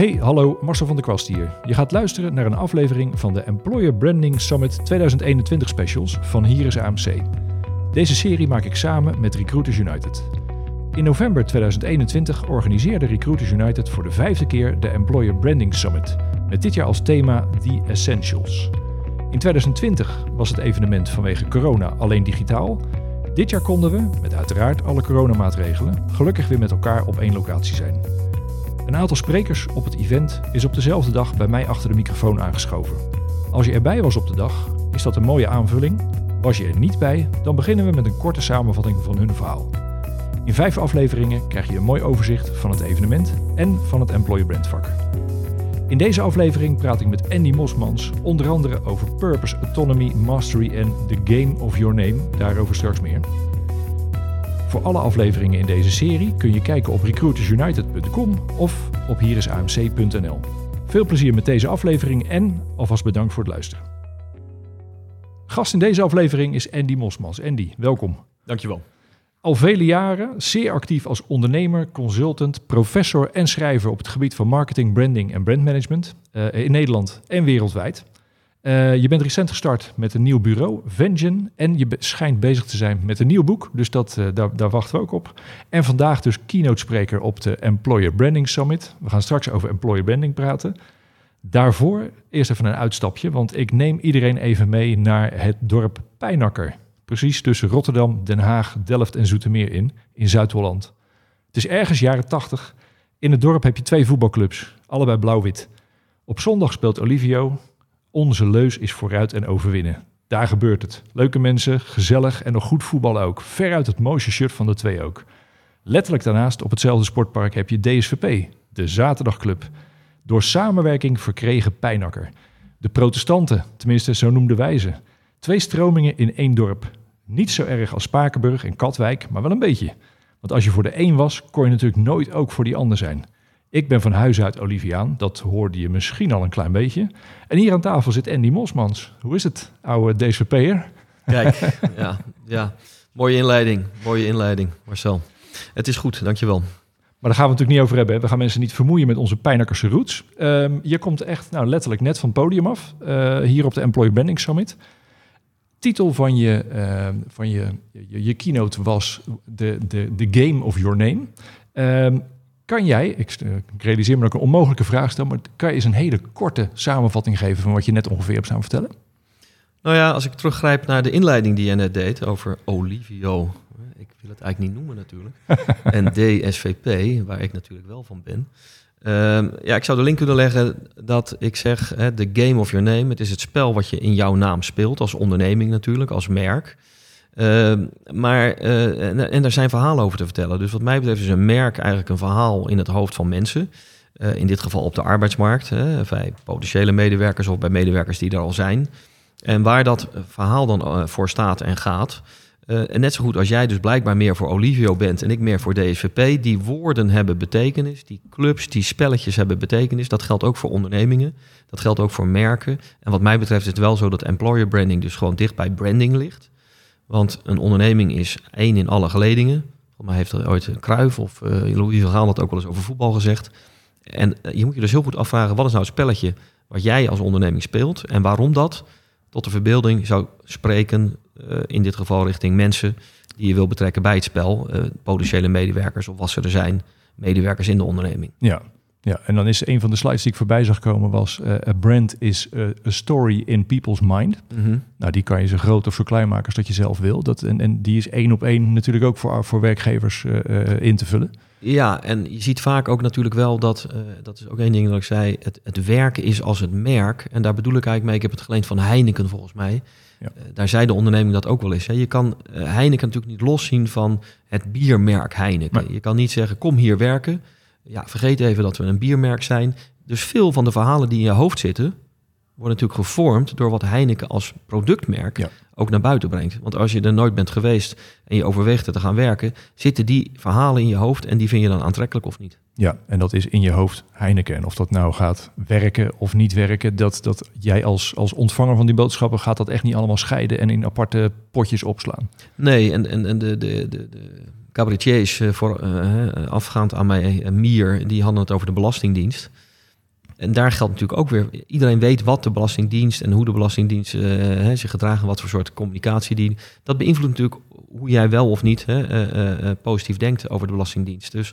Hey, hallo, Marcel van der Kwast hier. Je gaat luisteren naar een aflevering van de Employer Branding Summit 2021 specials van Hier is AMC. Deze serie maak ik samen met Recruiters United. In november 2021 organiseerde Recruiters United voor de vijfde keer de Employer Branding Summit, met dit jaar als thema The Essentials. In 2020 was het evenement vanwege corona alleen digitaal. Dit jaar konden we, met uiteraard alle coronamaatregelen, gelukkig weer met elkaar op één locatie zijn. Een aantal sprekers op het event is op dezelfde dag bij mij achter de microfoon aangeschoven. Als je erbij was op de dag, is dat een mooie aanvulling. Was je er niet bij, dan beginnen we met een korte samenvatting van hun verhaal. In vijf afleveringen krijg je een mooi overzicht van het evenement en van het employer brand vak. In deze aflevering praat ik met Andy Mosmans onder andere over purpose, autonomy, mastery en the game of your name. Daarover straks meer. Voor alle afleveringen in deze serie kun je kijken op recruitersunited.com of op hierisamc.nl. Veel plezier met deze aflevering en alvast bedankt voor het luisteren. Gast in deze aflevering is Andy Mosmans. Andy, welkom. Dankjewel. Al vele jaren zeer actief als ondernemer, consultant, professor en schrijver op het gebied van marketing, branding en brandmanagement uh, in Nederland en wereldwijd. Uh, je bent recent gestart met een nieuw bureau, Vengeon, en je schijnt bezig te zijn met een nieuw boek, dus dat, uh, daar, daar, wachten we ook op. En vandaag dus keynote spreker op de Employer Branding Summit. We gaan straks over employer branding praten. Daarvoor eerst even een uitstapje, want ik neem iedereen even mee naar het dorp Pijnakker precies tussen Rotterdam, Den Haag, Delft en Zoetermeer in, in Zuid-Holland. Het is ergens jaren 80. In het dorp heb je twee voetbalclubs, allebei blauw-wit. Op zondag speelt Olivio. Onze leus is vooruit en overwinnen. Daar gebeurt het. Leuke mensen, gezellig en nog goed voetbal ook. Veruit het mooiste shirt van de twee ook. Letterlijk daarnaast op hetzelfde sportpark heb je DSVP, de zaterdagclub. Door samenwerking verkregen Pijnakker. De protestanten, tenminste zo noemden wij ze. Twee stromingen in één dorp. Niet zo erg als Spakenburg en Katwijk, maar wel een beetje. Want als je voor de een was, kon je natuurlijk nooit ook voor die ander zijn. Ik ben van huis uit Oliviaan, dat hoorde je misschien al een klein beetje. En hier aan tafel zit Andy Mosmans. Hoe is het, oude DSVP'er? Kijk, ja, ja, mooie inleiding, mooie inleiding, Marcel. Het is goed, dankjewel. Maar daar gaan we het natuurlijk niet over hebben. We gaan mensen niet vermoeien met onze pijnakkerse roots. Um, je komt echt nou, letterlijk net van het podium af, uh, hier op de Employee Branding Summit titel van je, uh, van je, je, je, keynote was de, de, de Game of Your Name. Uh, kan jij, ik, ik, realiseer me dat ik een onmogelijke vraag stel, maar kan je eens een hele korte samenvatting geven van wat je net ongeveer hebt staan vertellen? Nou ja, als ik teruggrijp naar de inleiding die je net deed over Olivio, ik wil het eigenlijk niet noemen natuurlijk, en DSVP, waar ik natuurlijk wel van ben. Uh, ja, ik zou de link kunnen leggen dat ik zeg, de game of your name, het is het spel wat je in jouw naam speelt, als onderneming natuurlijk, als merk. Uh, maar, uh, en, daar zijn verhalen over te vertellen. Dus wat mij betreft is een merk eigenlijk een verhaal in het hoofd van mensen. Uh, in dit geval op de arbeidsmarkt, hè, bij potentiële medewerkers of bij medewerkers die er al zijn. En waar dat verhaal dan voor staat en gaat, en net zo goed als jij dus blijkbaar meer voor Olivio bent en ik meer voor DSVP, die woorden hebben betekenis, die clubs, die spelletjes hebben betekenis. Dat geldt ook voor ondernemingen, dat geldt ook voor merken. En wat mij betreft is het wel zo dat employer branding dus gewoon dicht bij branding ligt. Want een onderneming is één in alle geledingen. Volgens mij heeft er ooit een Kruif of uh, Louis van Gaal dat ook wel eens over voetbal gezegd. En uh, je moet je dus heel goed afvragen, wat is nou het spelletje wat jij als onderneming speelt en waarom dat tot de verbeelding zou spreken uh, in dit geval richting mensen die je wil betrekken bij het spel, potentiële medewerkers of wat ze er zijn, medewerkers in de onderneming. Ja. Ja, en dan is een van de slides die ik voorbij zag komen was uh, a brand is uh, a story in people's mind. Mm -hmm. Nou, die kan je zo groot of zo klein maken als dat je zelf wil. Dat, en, en die is één op één natuurlijk ook voor, voor werkgevers uh, in te vullen. Ja, en je ziet vaak ook natuurlijk wel dat, dat is ook één ding dat ik zei, het, het werken is als het merk. En daar bedoel ik eigenlijk mee, ik heb het geleend van Heineken volgens mij. Ja. Daar zei de onderneming dat ook wel eens. Hè. Je kan Heineken natuurlijk niet loszien van het biermerk Heineken. Maar... Je kan niet zeggen, kom hier werken. Ja, vergeet even dat we een biermerk zijn. Dus veel van de verhalen die in je hoofd zitten, worden natuurlijk gevormd door wat Heineken als productmerk ja. ook naar buiten brengt. Want als je er nooit bent geweest en je overweegt er te gaan werken, zitten die verhalen in je hoofd en die vind je dan aantrekkelijk of niet. Ja, en dat is in je hoofd Heineken. En of dat nou gaat werken of niet werken, dat, dat jij als, als ontvanger van die boodschappen gaat dat echt niet allemaal scheiden en in aparte potjes opslaan. Nee, en, en, en de, de, de, de cabaretiers voor, uh, afgaand aan mij, uh, Mier, die hadden het over de Belastingdienst. En daar geldt natuurlijk ook weer, iedereen weet wat de Belastingdienst en hoe de Belastingdienst hè, zich gedragen, wat voor soort communicatie die. Dat beïnvloedt natuurlijk hoe jij wel of niet hè, positief denkt over de Belastingdienst. Dus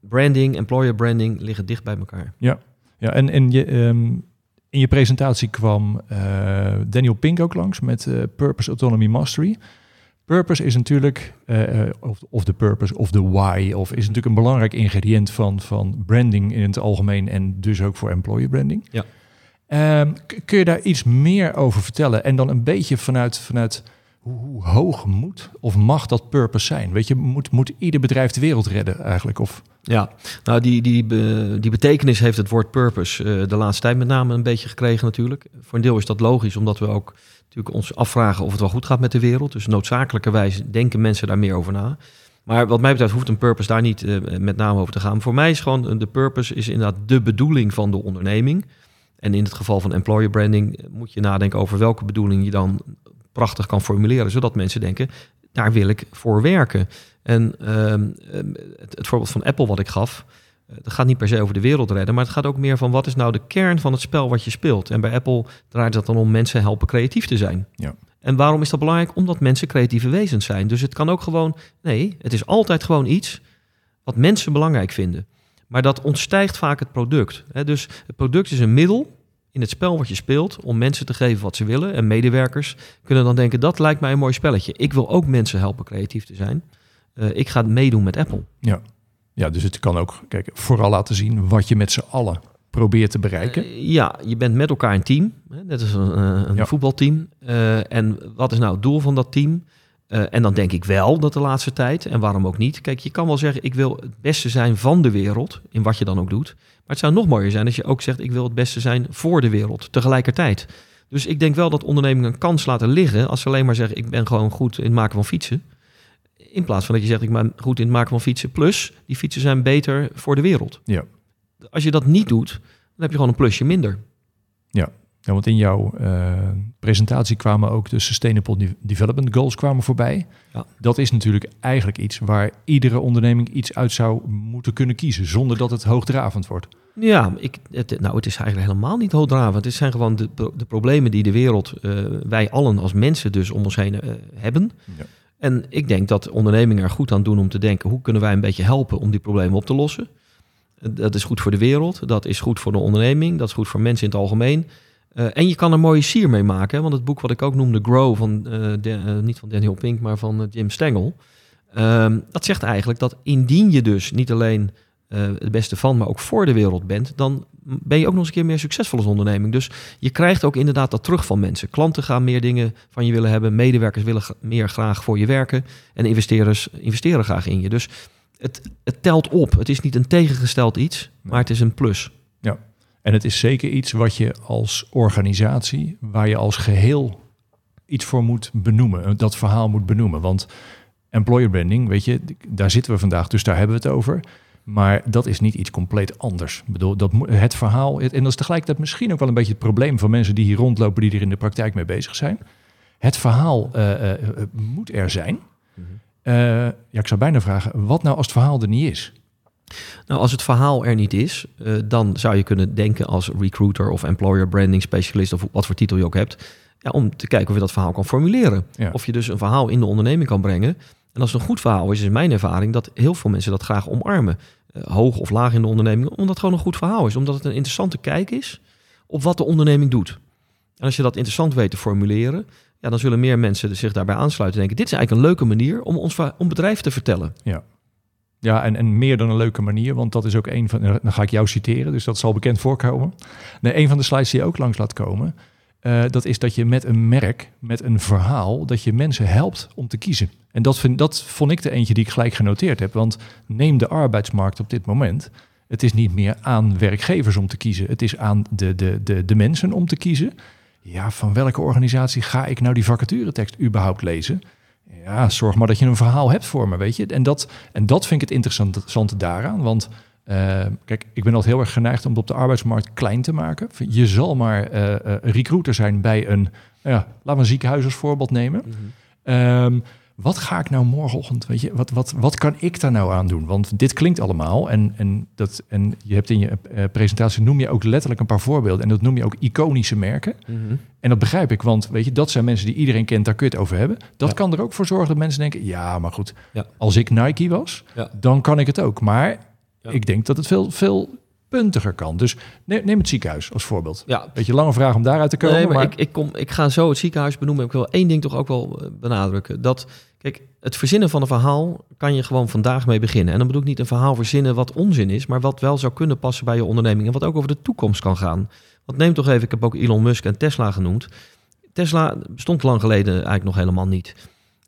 branding, employer branding liggen dicht bij elkaar. Ja, ja en, je, um, in je presentatie kwam Daniel Pink ook langs met Purpose Autonomy Mastery. Purpose is natuurlijk, uh, of, of de purpose of de why, of is natuurlijk een belangrijk ingrediënt van, van branding in het algemeen en dus ook voor employer branding. Ja. Um, kun je daar iets meer over vertellen en dan een beetje vanuit, vanuit hoe, hoe, hoog moet of mag dat purpose zijn? Weet je, moet, moet ieder bedrijf de wereld redden eigenlijk? Of? Ja, nou die, die, die betekenis heeft het woord purpose uh, de laatste tijd met name een beetje gekregen natuurlijk. Voor een deel is dat logisch, omdat we ook natuurlijk ons afvragen of het wel goed gaat met de wereld. Dus noodzakelijkerwijs denken mensen daar meer over na. Maar wat mij betreft hoeft een purpose daar niet uh, met name over te gaan. Voor mij is gewoon de purpose is inderdaad de bedoeling van de onderneming. En in het geval van employer branding moet je nadenken over welke bedoeling je dan prachtig kan formuleren, zodat mensen denken, daar wil ik voor werken. En uh, het, het, voorbeeld van Apple wat ik gaf, het eh, gaat niet per se over de wereld redden, maar het gaat ook meer van wat is nou de kern van het spel wat je speelt. En bij Apple draait het dan om mensen helpen creatief te zijn. Ja. En waarom is dat belangrijk? Omdat mensen creatieve wezens zijn. Dus het kan ook gewoon, nee, het is altijd gewoon iets wat mensen belangrijk vinden. Maar dat ontstijgt vaak het product. Dus het product is een middel in het spel wat je speelt om mensen te geven wat ze willen. En medewerkers kunnen dan denken, dat lijkt mij een mooi spelletje. Ik wil ook mensen helpen creatief te zijn. Uh, ik ga meedoen met Apple. Ja. Ja, dus het kan ook kijk, vooral laten zien wat je met z'n allen probeert te bereiken. Uh, ja, je bent met elkaar een team. Dat is een, een ja. voetbalteam. Uh, en wat is nou het doel van dat team? en dan denk ik wel dat de laatste tijd, en waarom ook niet. Kijk, je kan wel zeggen, ik wil het beste zijn van de wereld, in wat je dan ook doet. Maar het zou nog mooier zijn als je ook zegt: ik wil het beste zijn voor de wereld tegelijkertijd. Dus ik denk wel dat ondernemingen een kans laten liggen als ze alleen maar zeggen: ik ben gewoon goed in het maken van fietsen. In plaats van dat je zegt: ik ben goed in het maken van fietsen. Plus, die fietsen zijn beter voor de wereld. Ja. Als je dat niet doet, dan heb je gewoon een plusje minder. Ja, ja want in jouw uh, presentatie kwamen ook de Sustainable Development Goals kwamen voorbij. Ja. Dat is natuurlijk eigenlijk iets waar iedere onderneming iets uit zou moeten kunnen kiezen, zonder dat het hoogdravend wordt. Ja, ik, het, nou, het is eigenlijk helemaal niet hoogdravend. Het zijn gewoon de, de problemen die de wereld, uh, wij allen als mensen dus om ons heen uh, hebben. Ja. En ik denk dat ondernemingen er goed aan doen om te denken, hoe kunnen wij een beetje helpen om die problemen op te lossen? Dat is goed voor de wereld, dat is goed voor de onderneming, dat is goed voor mensen in het algemeen. Uh, en je kan er mooie sier mee maken. Want het boek wat ik ook noemde, Grow, van, de, uh, niet van Daniel Pink, maar van Jim Stengel. Ehm, dat zegt eigenlijk dat indien je dus niet alleen het beste van, maar ook voor de wereld bent, dan ben je ook nog eens een keer meer succesvol als onderneming. Dus je krijgt ook inderdaad dat terug van mensen. Klanten gaan meer dingen van je willen hebben, medewerkers willen meer graag voor je werken en investeerders investeren graag in je. Dus het, het telt op. Het is niet een tegengesteld iets, maar het is een plus. Ja. En het is zeker iets wat je als organisatie, waar je als geheel iets voor moet benoemen, dat verhaal moet benoemen. Want employer branding, weet je, daar zitten we vandaag, dus daar hebben we het over. Maar dat is niet iets compleet anders. Ik bedoel, dat, het verhaal, en dat is tegelijkertijd misschien ook wel een beetje het probleem van mensen die hier rondlopen, die er in de praktijk mee bezig zijn. Het verhaal uh, uh, moet er zijn. -hmm. ja, ik zou bijna vragen, wat nou als het verhaal er niet is? Nou, als het verhaal er niet is, dan zou je kunnen denken als recruiter of employer branding specialist of wat voor titel je ook hebt, ja, om te kijken of je dat verhaal kan formuleren. Ja. Of je dus een verhaal in de onderneming kan brengen. En als het een goed verhaal is, is mijn ervaring dat heel veel mensen dat graag omarmen. Uh, hoog of laag in de onderneming, omdat het gewoon een goed verhaal is. Omdat het een interessante kijk is op wat de onderneming doet. En als je dat interessant weet te formuleren, ja, dan zullen meer mensen zich daarbij aansluiten en denken, dit is eigenlijk een leuke manier om ons om bedrijf te vertellen. Ja. Ja, en, en meer dan een leuke manier, want dat is ook een van. Dan ga ik jou citeren, dus dat zal bekend voorkomen. Nee, een van de slides die je ook langs laat komen, uh, dat is dat je met een merk, met een verhaal, dat je mensen helpt om te kiezen. En dat, vind, dat vond ik de eentje die ik gelijk genoteerd heb. Want neem de arbeidsmarkt op dit moment. Het is niet meer aan werkgevers om te kiezen. Het is aan de, de, de, de mensen om te kiezen. Ja, van welke organisatie ga ik nou die vacaturetekst überhaupt lezen? Ja, zorg maar dat je een verhaal hebt voor me, weet je. En dat, en dat vind ik het interessante daaraan. Want uh, kijk, ik ben altijd heel erg geneigd om het op de arbeidsmarkt klein te maken. Je zal maar uh, recruiter zijn bij een, ja, laten we een ziekenhuis als voorbeeld nemen. Mm -hmm. um, wat ga ik nou morgenochtend, weet je, wat, wat, wat kan ik daar nou aan doen? Want dit klinkt allemaal en, en, dat, en je hebt in je uh, presentatie, noem je ook letterlijk een paar voorbeelden en dat noem je ook iconische merken. Mhm. En dat begrijp ik, want weet je, dat zijn mensen die iedereen kent, daar kun je het over hebben. Dat Ja. kan er ook voor zorgen dat mensen denken, ja, maar goed, Ja. als ik Nike was, Ja. dan kan ik het ook. Maar Ja. ik denk dat het veel, veel puntiger kan. Dus neem, neem het ziekenhuis als voorbeeld. Ja, Beetje lange vraag om daaruit te komen, Nee, maar, maar, Ik, ik, kom, ik ga zo het ziekenhuis benoemen. Ik wil één ding toch ook wel eh, benadrukken. Dat, kijk, het verzinnen van een verhaal kan je gewoon vandaag mee beginnen. En dan bedoel ik niet een verhaal verzinnen wat onzin is, maar wat wel zou kunnen passen bij je onderneming en wat ook over de toekomst kan gaan. Want neem toch even, ik heb ook Elon Musk en Tesla genoemd. Tesla bestond lang geleden eigenlijk nog helemaal niet.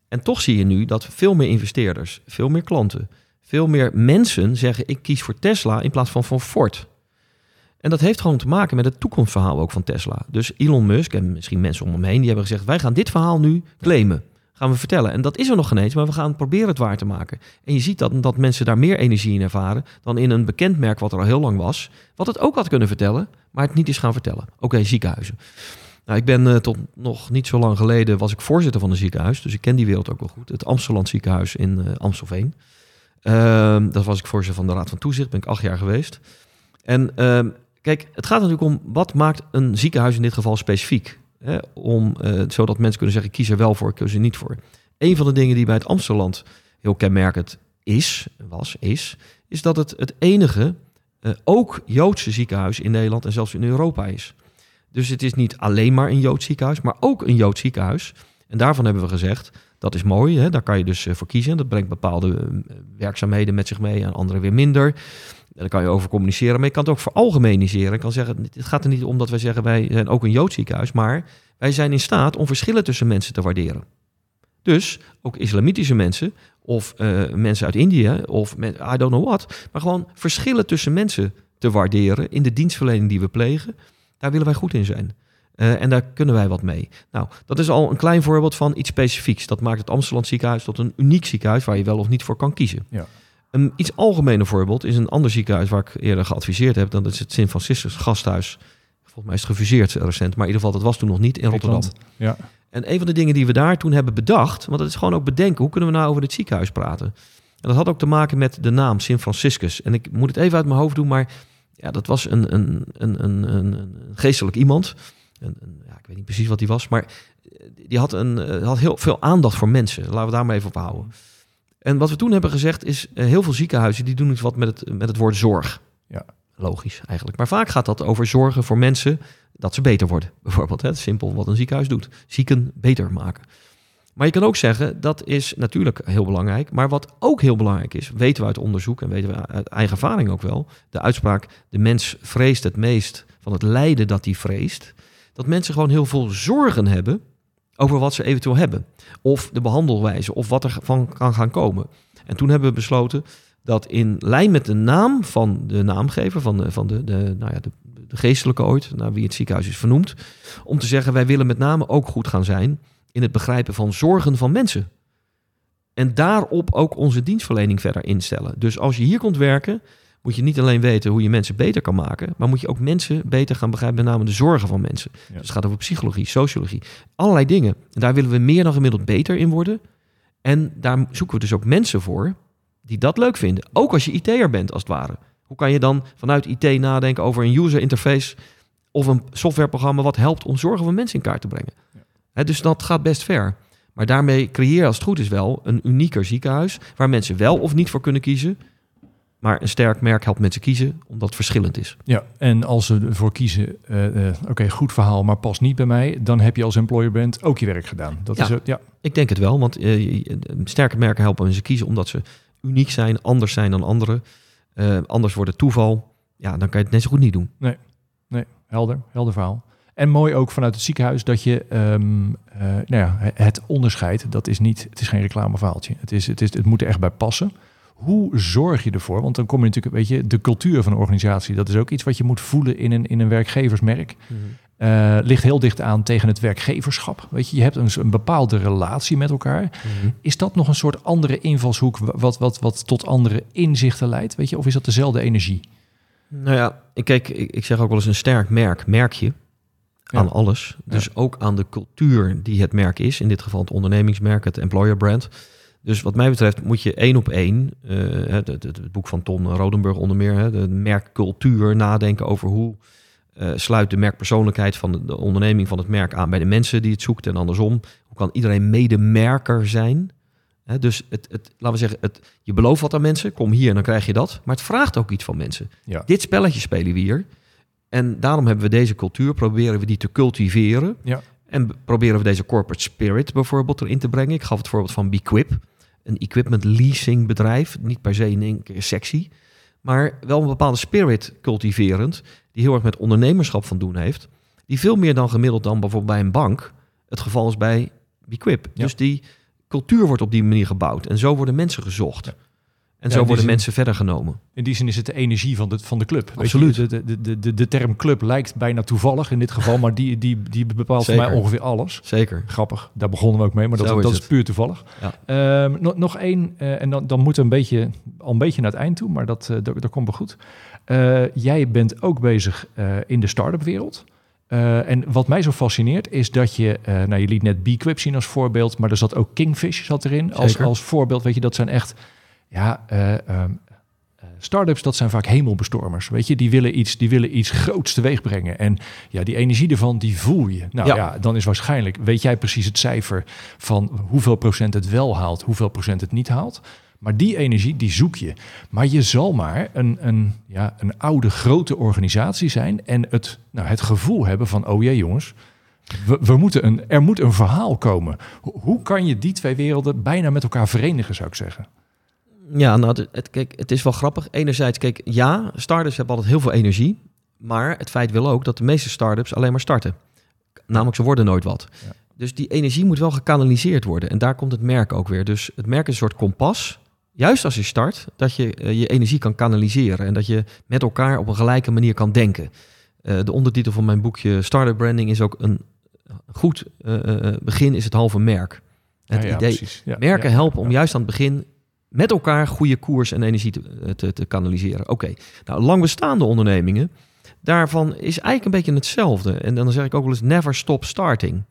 En toch zie je nu dat veel meer investeerders, veel meer klanten, veel meer mensen zeggen: ik kies voor Tesla in plaats van voor Ford. En dat heeft gewoon te maken met het toekomstverhaal ook van Tesla. Dus Elon Musk en misschien mensen om hem heen, die hebben gezegd: wij gaan dit verhaal nu claimen. Gaan we vertellen. En dat is er nog geen eens, maar we gaan proberen het waar te maken. En je ziet dat, dat mensen daar meer energie in ervaren dan in een bekend merk wat er al heel lang was. Wat het ook had kunnen vertellen, maar het niet is gaan vertellen. Oké, ziekenhuizen. Nou, ik ben eh, tot nog niet zo lang geleden was ik voorzitter van een ziekenhuis. Dus ik ken die wereld ook wel goed. Het Amsterdam ziekenhuis in eh, Amstelveen. Ehm dat was ik voorzitter van de Raad van Toezicht. Ben ik acht jaar geweest. En ehm, kijk, het gaat natuurlijk om wat maakt een ziekenhuis in dit geval specifiek. Hè? Om, eh, zodat mensen kunnen zeggen, kies er wel voor, kies er niet voor. Een van de dingen die bij het Amsterdam heel kenmerkend is, was, is, is dat het het enige eh, ook Joodse ziekenhuis in Nederland en zelfs in Europa is. Dus het is niet alleen maar een Joods ziekenhuis, maar ook een Joods ziekenhuis. En daarvan hebben we gezegd, dat is mooi, hè? daar kan je dus eh, voor kiezen. Dat brengt bepaalde eh, werkzaamheden met zich mee en andere weer minder. Daar kan je over communiceren, maar je kan het ook veralgemeniseren. Ik kan zeggen, het gaat er niet om dat wij zeggen, wij zijn ook een Joods ziekenhuis, maar wij zijn in staat om verschillen tussen mensen te waarderen. Dus ook islamitische mensen of eh, mensen uit Indië of met, I don't know what, maar gewoon verschillen tussen mensen te waarderen in de dienstverlening die we plegen. Daar willen wij goed in zijn. Eh, en daar kunnen wij wat mee. Nou, dat is al een klein voorbeeld van iets specifieks. Dat maakt het Amsterdam ziekenhuis tot een uniek ziekenhuis waar je wel of niet voor kan kiezen. Ja. Een iets algemener voorbeeld is een ander ziekenhuis waar ik eerder geadviseerd heb. Dat is het Sint Franciscus Gasthuis. Volgens mij is het gefuseerd recent, maar in ieder geval, dat was toen nog niet in Rotterdam. Ja. En een van de dingen die we daar toen hebben bedacht, want dat is gewoon ook bedenken, hoe kunnen we nou over dit ziekenhuis praten? En dat had ook te maken met de naam Sint Franciscus. En ik moet het even uit mijn hoofd doen, maar ja, dat was een, een, een, een, een geestelijk iemand. Een, een, ja, ik weet niet precies wat hij was, maar die had, een, eh, had heel veel aandacht voor mensen. Laten we daar maar even op houden. En wat we toen hebben gezegd is, eh, heel veel ziekenhuizen die doen iets wat met het, met het woord zorg. Ja. Logisch eigenlijk. Maar vaak gaat dat over zorgen voor mensen dat ze beter worden. Bijvoorbeeld, hè, simpel wat een ziekenhuis doet. Zieken beter maken. Maar je kan ook zeggen, dat is natuurlijk heel belangrijk. Maar wat ook heel belangrijk is, weten we uit onderzoek en weten we uit eigen ervaring ook wel. De uitspraak, de mens vreest het meest van het lijden dat hij vreest. Dat mensen gewoon heel veel zorgen hebben over wat ze eventueel hebben. Of de behandelwijze, of wat er van kan gaan komen. En toen hebben we besloten dat in lijn met de naam van de naamgever, van de, van de, de, nou ja, de, geestelijke ooit, naar wie het ziekenhuis is vernoemd, om te zeggen, wij willen met name ook goed gaan zijn in het begrijpen van zorgen van mensen. En daarop ook onze dienstverlening verder instellen. Dus als je hier komt werken, moet je niet alleen weten hoe je mensen beter kan maken, maar moet je ook mensen beter gaan begrijpen, met name de zorgen van mensen. Ja. Dus het gaat over psychologie, sociologie, allerlei dingen. En daar willen we meer dan gemiddeld beter in worden. En daar zoeken we dus ook mensen voor die dat leuk vinden. Ook als je IT'er bent, als het ware. Hoe kan je dan vanuit IT nadenken over een user interface of een softwareprogramma wat helpt om zorgen van mensen in kaart te brengen? Ja. Dus dat gaat best ver. Maar daarmee creëer je als het goed is wel een unieker ziekenhuis waar mensen wel of niet voor kunnen kiezen. Maar een sterk merk helpt mensen kiezen omdat het verschillend is. Ja, en als ze ervoor kiezen, eh, eh, oké, goed verhaal, maar past niet bij mij, dan heb je als employer bent ook je werk gedaan. Dat Ja. is het, ja. Ik denk het wel, want eh, sterke merken helpen mensen kiezen omdat ze uniek zijn, anders zijn dan anderen. Anders wordt het toeval. Ja, dan kan je het net zo goed niet doen. Nee, helder, helder verhaal. En mooi ook vanuit het ziekenhuis dat je, ehm, eh, nou ja, het onderscheid, dat is niet, het is geen reclameverhaaltje. Het, is, het, is, het moet er echt bij passen. Hoe zorg je ervoor? Want dan kom je natuurlijk, weet je, de cultuur van een organisatie, dat is ook iets wat je moet voelen in een, in een werkgeversmerk. Eh, ligt heel dicht aan tegen het werkgeverschap. Weet je, je hebt een, een bepaalde relatie met elkaar. Is dat nog een soort andere invalshoek wat, wat, wat tot andere inzichten leidt? Weet je, of is dat dezelfde energie? Nou ja, ik, kijk, ik, ik zeg ook wel eens een sterk merk, merk je. aan alles. Dus ook aan de cultuur die het merk is. In dit geval het ondernemingsmerk, het employer brand. Dus wat mij betreft moet je één op één, uh, het, het, het, boek van Ton Rodenburg onder meer, hè, de merkcultuur, nadenken over hoe uh, sluit de merkpersoonlijkheid van de, de, onderneming van het merk aan bij de mensen die het zoekt en andersom. Hoe kan iedereen medemerker zijn? Hè, dus het, het, laten we zeggen, het, je belooft wat aan mensen, kom hier en dan krijg je dat. Maar het vraagt ook iets van mensen. Ja. Dit spelletje spelen we hier. En daarom hebben we deze cultuur, proberen we die te cultiveren. Ja. En proberen we deze corporate spirit bijvoorbeeld erin te brengen. Ik gaf het voorbeeld van Bequip, een equipment leasing bedrijf. Niet per se in één keer sexy, maar wel een bepaalde spirit cultiverend, die heel erg met ondernemerschap van doen heeft. Die veel meer dan gemiddeld dan bijvoorbeeld bij een bank het geval is bij Bequip. Ja. Dus die cultuur wordt op die manier gebouwd. En zo worden mensen gezocht. Ja. En Ja, zo worden zin- mensen verder genomen. In die zin is het de energie van de, van de club. Weet je, Absoluut. de, de, de, de, term club lijkt bijna toevallig in dit geval, maar die, die, die bepaalt voor mij ongeveer alles. Zeker. Grappig, daar begonnen we ook mee, maar dat, is dat is puur toevallig. Ja. Ehm, nog, nog één, eh, en dan, dan moeten we een beetje, al een beetje naar het eind toe, maar dat, dat, dat komt wel goed. Eh, jij bent ook bezig in de start-up wereld. En wat mij zo fascineert is dat je, nou je liet net B-Quip zien als voorbeeld, maar er zat ook Kingfish zat erin als, Zeker. als voorbeeld. Weet je, dat zijn echt, ja, eh, ehm, eh, Startups, dat zijn vaak hemelbestormers. Weet je, die willen iets, die willen iets groots teweeg brengen. En ja, die energie ervan, die voel je. Nou ja. Ja. dan is waarschijnlijk, weet jij precies het cijfer van hoeveel procent het wel haalt, hoeveel procent het niet haalt. Maar die energie, die zoek je. Maar je zal maar een, een, ja, een oude, grote organisatie zijn en het, nou, het gevoel hebben van, oh jee jongens, we, we moeten een, er moet een verhaal komen. Hoe kan je die twee werelden bijna met elkaar verenigen, zou ik zeggen? Ja, nou, het, kijk, het is wel grappig. Enerzijds, kijk, ja, startups hebben altijd heel veel energie. Maar het feit wil ook dat de meeste startups alleen maar starten. Namelijk, ze worden nooit wat. Ja. Dus die energie moet wel gekanaliseerd worden. En daar komt het merk ook weer. Dus het merk is een soort kompas. Juist als je start, dat je eh, je energie kan kanaliseren. En dat je met elkaar op een gelijke manier kan denken. Eh, de ondertitel van mijn boekje Startup Branding is ook een goed eh, begin is het halve merk. Het Ja, ja, idee, precies. Merken helpen om juist aan het begin met elkaar goede koers en energie te, eh, te, te kanaliseren. Oké, nou lang bestaande ondernemingen, daarvan is eigenlijk een beetje hetzelfde. En dan zeg ik ook wel eens never stop starting.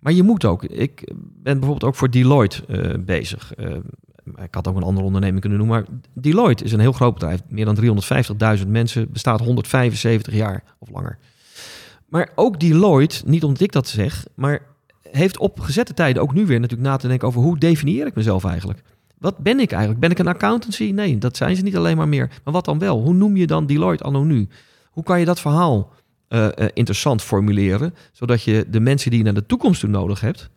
Maar je moet ook. Ik ben bijvoorbeeld ook voor Deloitte eh, bezig. Eh, ik had ook een andere onderneming kunnen noemen, maar Deloitte is een heel groot bedrijf. Meer dan 350.000 mensen, bestaat 175 jaar of langer. Maar ook Deloitte, niet omdat ik dat zeg, maar heeft op gezette tijden ook nu weer natuurlijk na te denken over hoe definieer ik mezelf eigenlijk? Wat ben ik eigenlijk? Ben ik een accountancy? Nee, dat zijn ze niet alleen maar meer. Maar wat dan wel? Hoe noem je dan Deloitte anno nu? Hoe kan je dat verhaal eh, eh, interessant formuleren, zodat je de mensen die je naar de toekomst toe nodig hebt,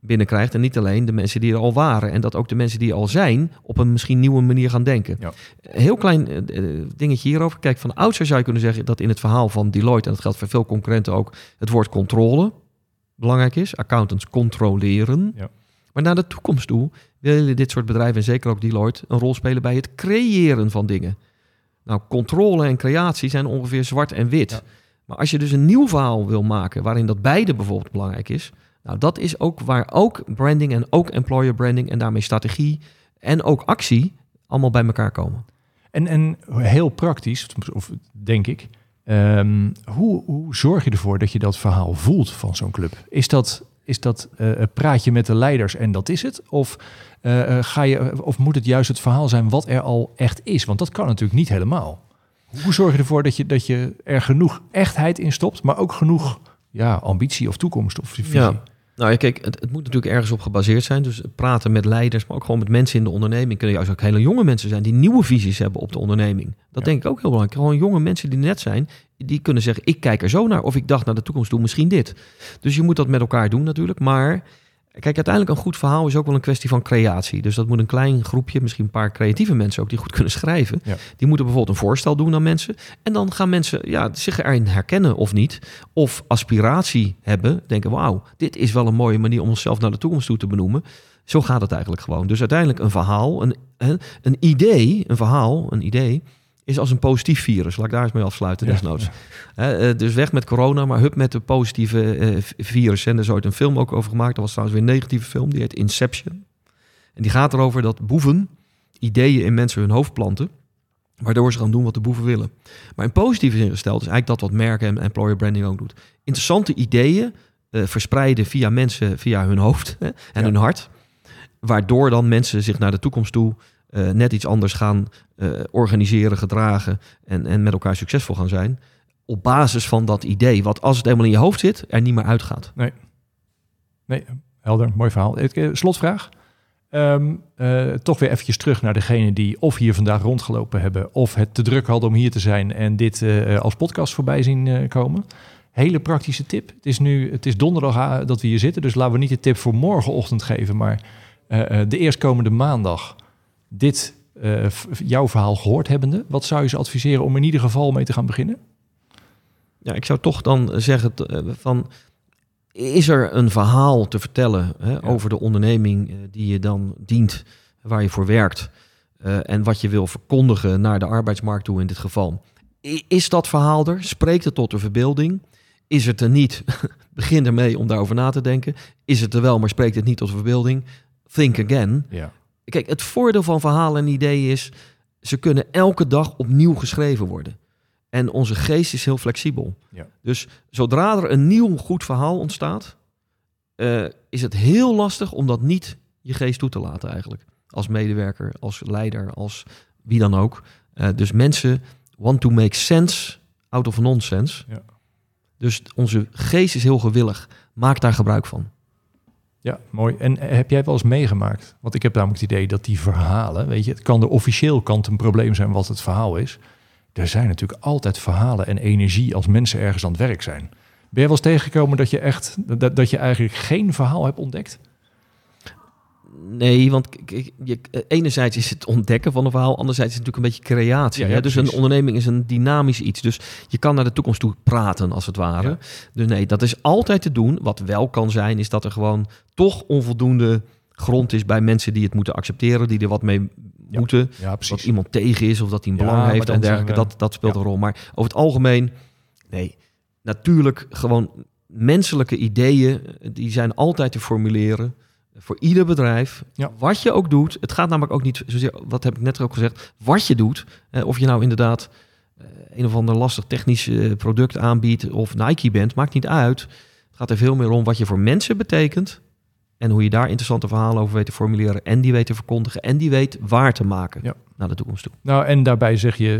binnenkrijgt en niet alleen de mensen die er al waren en dat ook de mensen die er al zijn op een misschien nieuwe manier gaan denken. Ja. Heel klein eh, dingetje hierover. Kijk, van oudsher zou je kunnen zeggen dat in het verhaal van Deloitte, en dat geldt voor veel concurrenten ook, het woord controle belangrijk is. Accountants controleren. Ja. Maar naar de toekomst toe willen dit soort bedrijven, en zeker ook Deloitte, een rol spelen bij het creëren van dingen. Nou, controle en creatie zijn ongeveer zwart en wit. Ja. Maar als je dus een nieuw verhaal wil maken, waarin dat beide bijvoorbeeld belangrijk is, nou, dat is ook waar ook branding en ook employer branding en daarmee strategie en ook actie allemaal bij elkaar komen. En, en heel praktisch, of denk ik, ehm, hoe, hoe zorg je ervoor dat je dat verhaal voelt van zo'n club? Is dat, is dat eh, praat je met de leiders en dat is het? Of, eh, eh, ga je, of moet het juist het verhaal zijn wat er al echt is? Want dat kan natuurlijk niet helemaal. Hoe zorg je ervoor dat je, dat je er genoeg echtheid in stopt, maar ook genoeg ja, ambitie of toekomst of visie? Ja. Nou ja, kijk, het, het moet natuurlijk ergens op gebaseerd zijn. Dus praten met leiders, maar ook gewoon met mensen in de onderneming. Kunnen juist ook hele jonge mensen zijn die nieuwe visies hebben op de onderneming. Dat Ja. denk ik ook heel belangrijk. Gewoon jonge mensen die net zijn, die kunnen zeggen: ik kijk er zo naar. Of ik dacht naar de toekomst toe, misschien dit. Dus je moet dat met elkaar doen natuurlijk. Maar kijk, uiteindelijk een goed verhaal is ook wel een kwestie van creatie. Dus dat moet een klein groepje, misschien een paar creatieve mensen ook die goed kunnen schrijven. Ja. Die moeten bijvoorbeeld een voorstel doen aan mensen. En dan gaan mensen ja, zich erin herkennen of niet. Of aspiratie hebben. Denken, wauw, dit is wel een mooie manier om onszelf naar de toekomst toe te benoemen. Zo gaat het eigenlijk gewoon. Dus uiteindelijk een verhaal, een, een, een idee, een verhaal, een idee... is als een positief virus. Laat ik daar eens mee afsluiten, Ja, desnoods. Hè, eh, dus weg met corona, maar hup met de positieve eh, virus. En er is ooit een film ook over gemaakt. Dat was trouwens weer een negatieve film. Die heet Inception. En die gaat erover dat boeven ideeën in mensen hun hoofd planten. Waardoor ze gaan doen wat de boeven willen. Maar in positieve zin gesteld is eigenlijk dat wat merken en employer branding ook doet. Interessante ideeën uh, verspreiden via mensen, via hun hoofd hè, en Ja. hun hart. Waardoor dan mensen zich naar de toekomst toe eh, net iets anders gaan eh, organiseren, gedragen en, en met elkaar succesvol gaan zijn. Op basis van dat idee, wat als het eenmaal in je hoofd zit, er niet meer uitgaat. Nee, helder, mooi verhaal. Eh, slotvraag. Ehm, eh, toch weer eventjes terug naar degene die of hier vandaag rondgelopen hebben... of het te druk hadden om hier te zijn en dit als podcast voorbij zien komen. Hele praktische tip. Het is nu het is donderdag dat we hier zitten, dus laten we niet de tip voor morgenochtend geven... maar de eerstkomende maandag dit, eh, jouw verhaal gehoord hebbende... wat zou je ze adviseren om in ieder geval mee te gaan beginnen? Ja, ik zou toch dan zeggen eh, van... Is er een verhaal te vertellen hè, over de onderneming eh, die je dan dient, waar je voor werkt en wat je wil verkondigen naar de arbeidsmarkt toe in dit geval? Is dat verhaal er? Spreekt het tot de verbeelding? Is het er niet? Begin ermee om daarover na te denken. Is het er wel, maar spreekt het niet tot de verbeelding? Think again. Ja. Kijk, het voordeel van verhalen en ideeën is, ze kunnen elke dag opnieuw geschreven worden. En onze geest is heel flexibel. Ja. Dus zodra er een nieuw goed verhaal ontstaat, eh, is het heel lastig om dat niet je geest toe te laten eigenlijk. Als medewerker, als leider, als wie dan ook. Eh, dus mensen want to make sense out of nonsense. Ja. Dus onze geest is heel gewillig. Maak daar gebruik van. Ja, mooi. En eh, heb jij wel eens meegemaakt? Want ik heb namelijk het idee dat die verhalen, weet je, het kan de officieel kant een probleem zijn wat het verhaal is. Er zijn natuurlijk altijd verhalen en energie als mensen ergens aan het werk zijn. Ben je wel eens tegengekomen dat je echt, dat, dat je eigenlijk geen verhaal hebt ontdekt? Nee, want je, eh, enerzijds is het ontdekken van een verhaal, anderzijds is het natuurlijk een beetje creatie. Ja, hè? dus een onderneming is een dynamisch iets. Dus je kan naar de toekomst toe praten, als het ware. Ja. Dus nee, dat is altijd te doen. Wat wel kan zijn, is dat er gewoon toch onvoldoende grond is bij mensen die het moeten accepteren, die er wat mee moeten. Ja, Dat iemand tegen is of dat hij een belang heeft en dergelijke. we- Dat, dat speelt een rol. Maar over het algemeen, nee, natuurlijk gewoon menselijke ideeën, eh, die zijn altijd te formuleren. Voor ieder bedrijf, Ja. wat je ook doet. Het gaat namelijk ook niet zozeer, wat heb ik net ook gezegd, wat je doet. Eh, of je nou inderdaad eh, een of ander lastig technisch eh, product aanbiedt of Nike bent, maakt niet uit. Het gaat er veel meer om wat je voor mensen betekent. En hoe je daar interessante verhalen over weet te formuleren. En die weet te verkondigen. En die weet waar te maken Ja. naar de toekomst toe. Nou, en daarbij zeg je,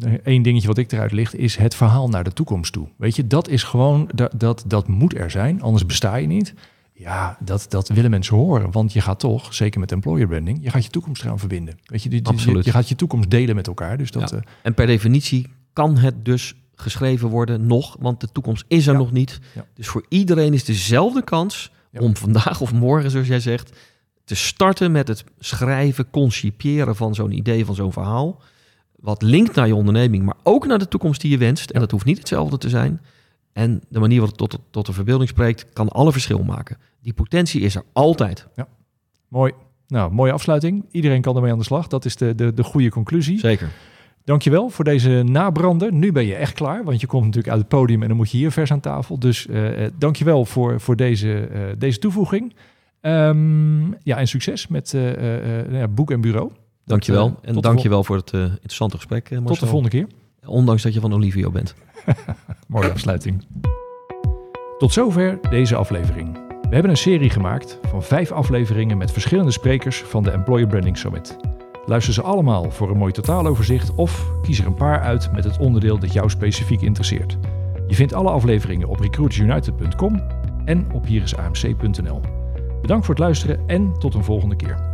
eh, één dingetje wat ik eruit licht, is het verhaal naar de toekomst toe. Weet je, dat is gewoon, dat, dat, dat moet er zijn, anders besta je niet. Ja, dat, dat willen mensen horen, want je gaat toch, zeker met employer branding, je gaat je toekomst eraan verbinden. Weet je, die- je, gaat je toekomst delen met elkaar. Dus dat, Ja. eh, En per definitie kan het dus geschreven worden nog, want de toekomst is er Ja. nog niet. Ja. Dus voor iedereen is dezelfde kans om vandaag of morgen, zoals jij zegt, te starten met het schrijven, concipiëren van zo'n idee, van zo'n verhaal. Wat linkt naar je onderneming, maar ook naar de toekomst die je wenst. En dat hoeft niet hetzelfde te zijn. En de manier waarop het tot, tot de verbeelding spreekt, kan alle verschil maken. Die potentie is er altijd. mooi. Nou, mooie afsluiting. Iedereen kan ermee aan de slag. Dat is de, de, de goede conclusie. Zeker. Dankjewel voor deze nabrander. Nu ben je echt klaar, want je komt natuurlijk uit het podium en dan moet je hier vers aan tafel. Dus eh, dankjewel voor, voor deze, eh, deze toevoeging. Ehm, ja, en succes met nou ja, boek en bureau. Dankjewel. tot en dankjewel voor het interessante gesprek, Tot de volgende keer. Ondanks dat je van Olivio bent. Mooie afsluiting. Tot zover deze aflevering. We hebben een serie gemaakt van vijf afleveringen met verschillende sprekers van de Employer Branding Summit. Luister ze allemaal voor een mooi totaaloverzicht of kies er een paar uit met het onderdeel dat jou specifiek interesseert. Je vindt alle afleveringen op recruitersunited.com en op hierisamc.nl. Bedankt voor het luisteren en tot een volgende keer.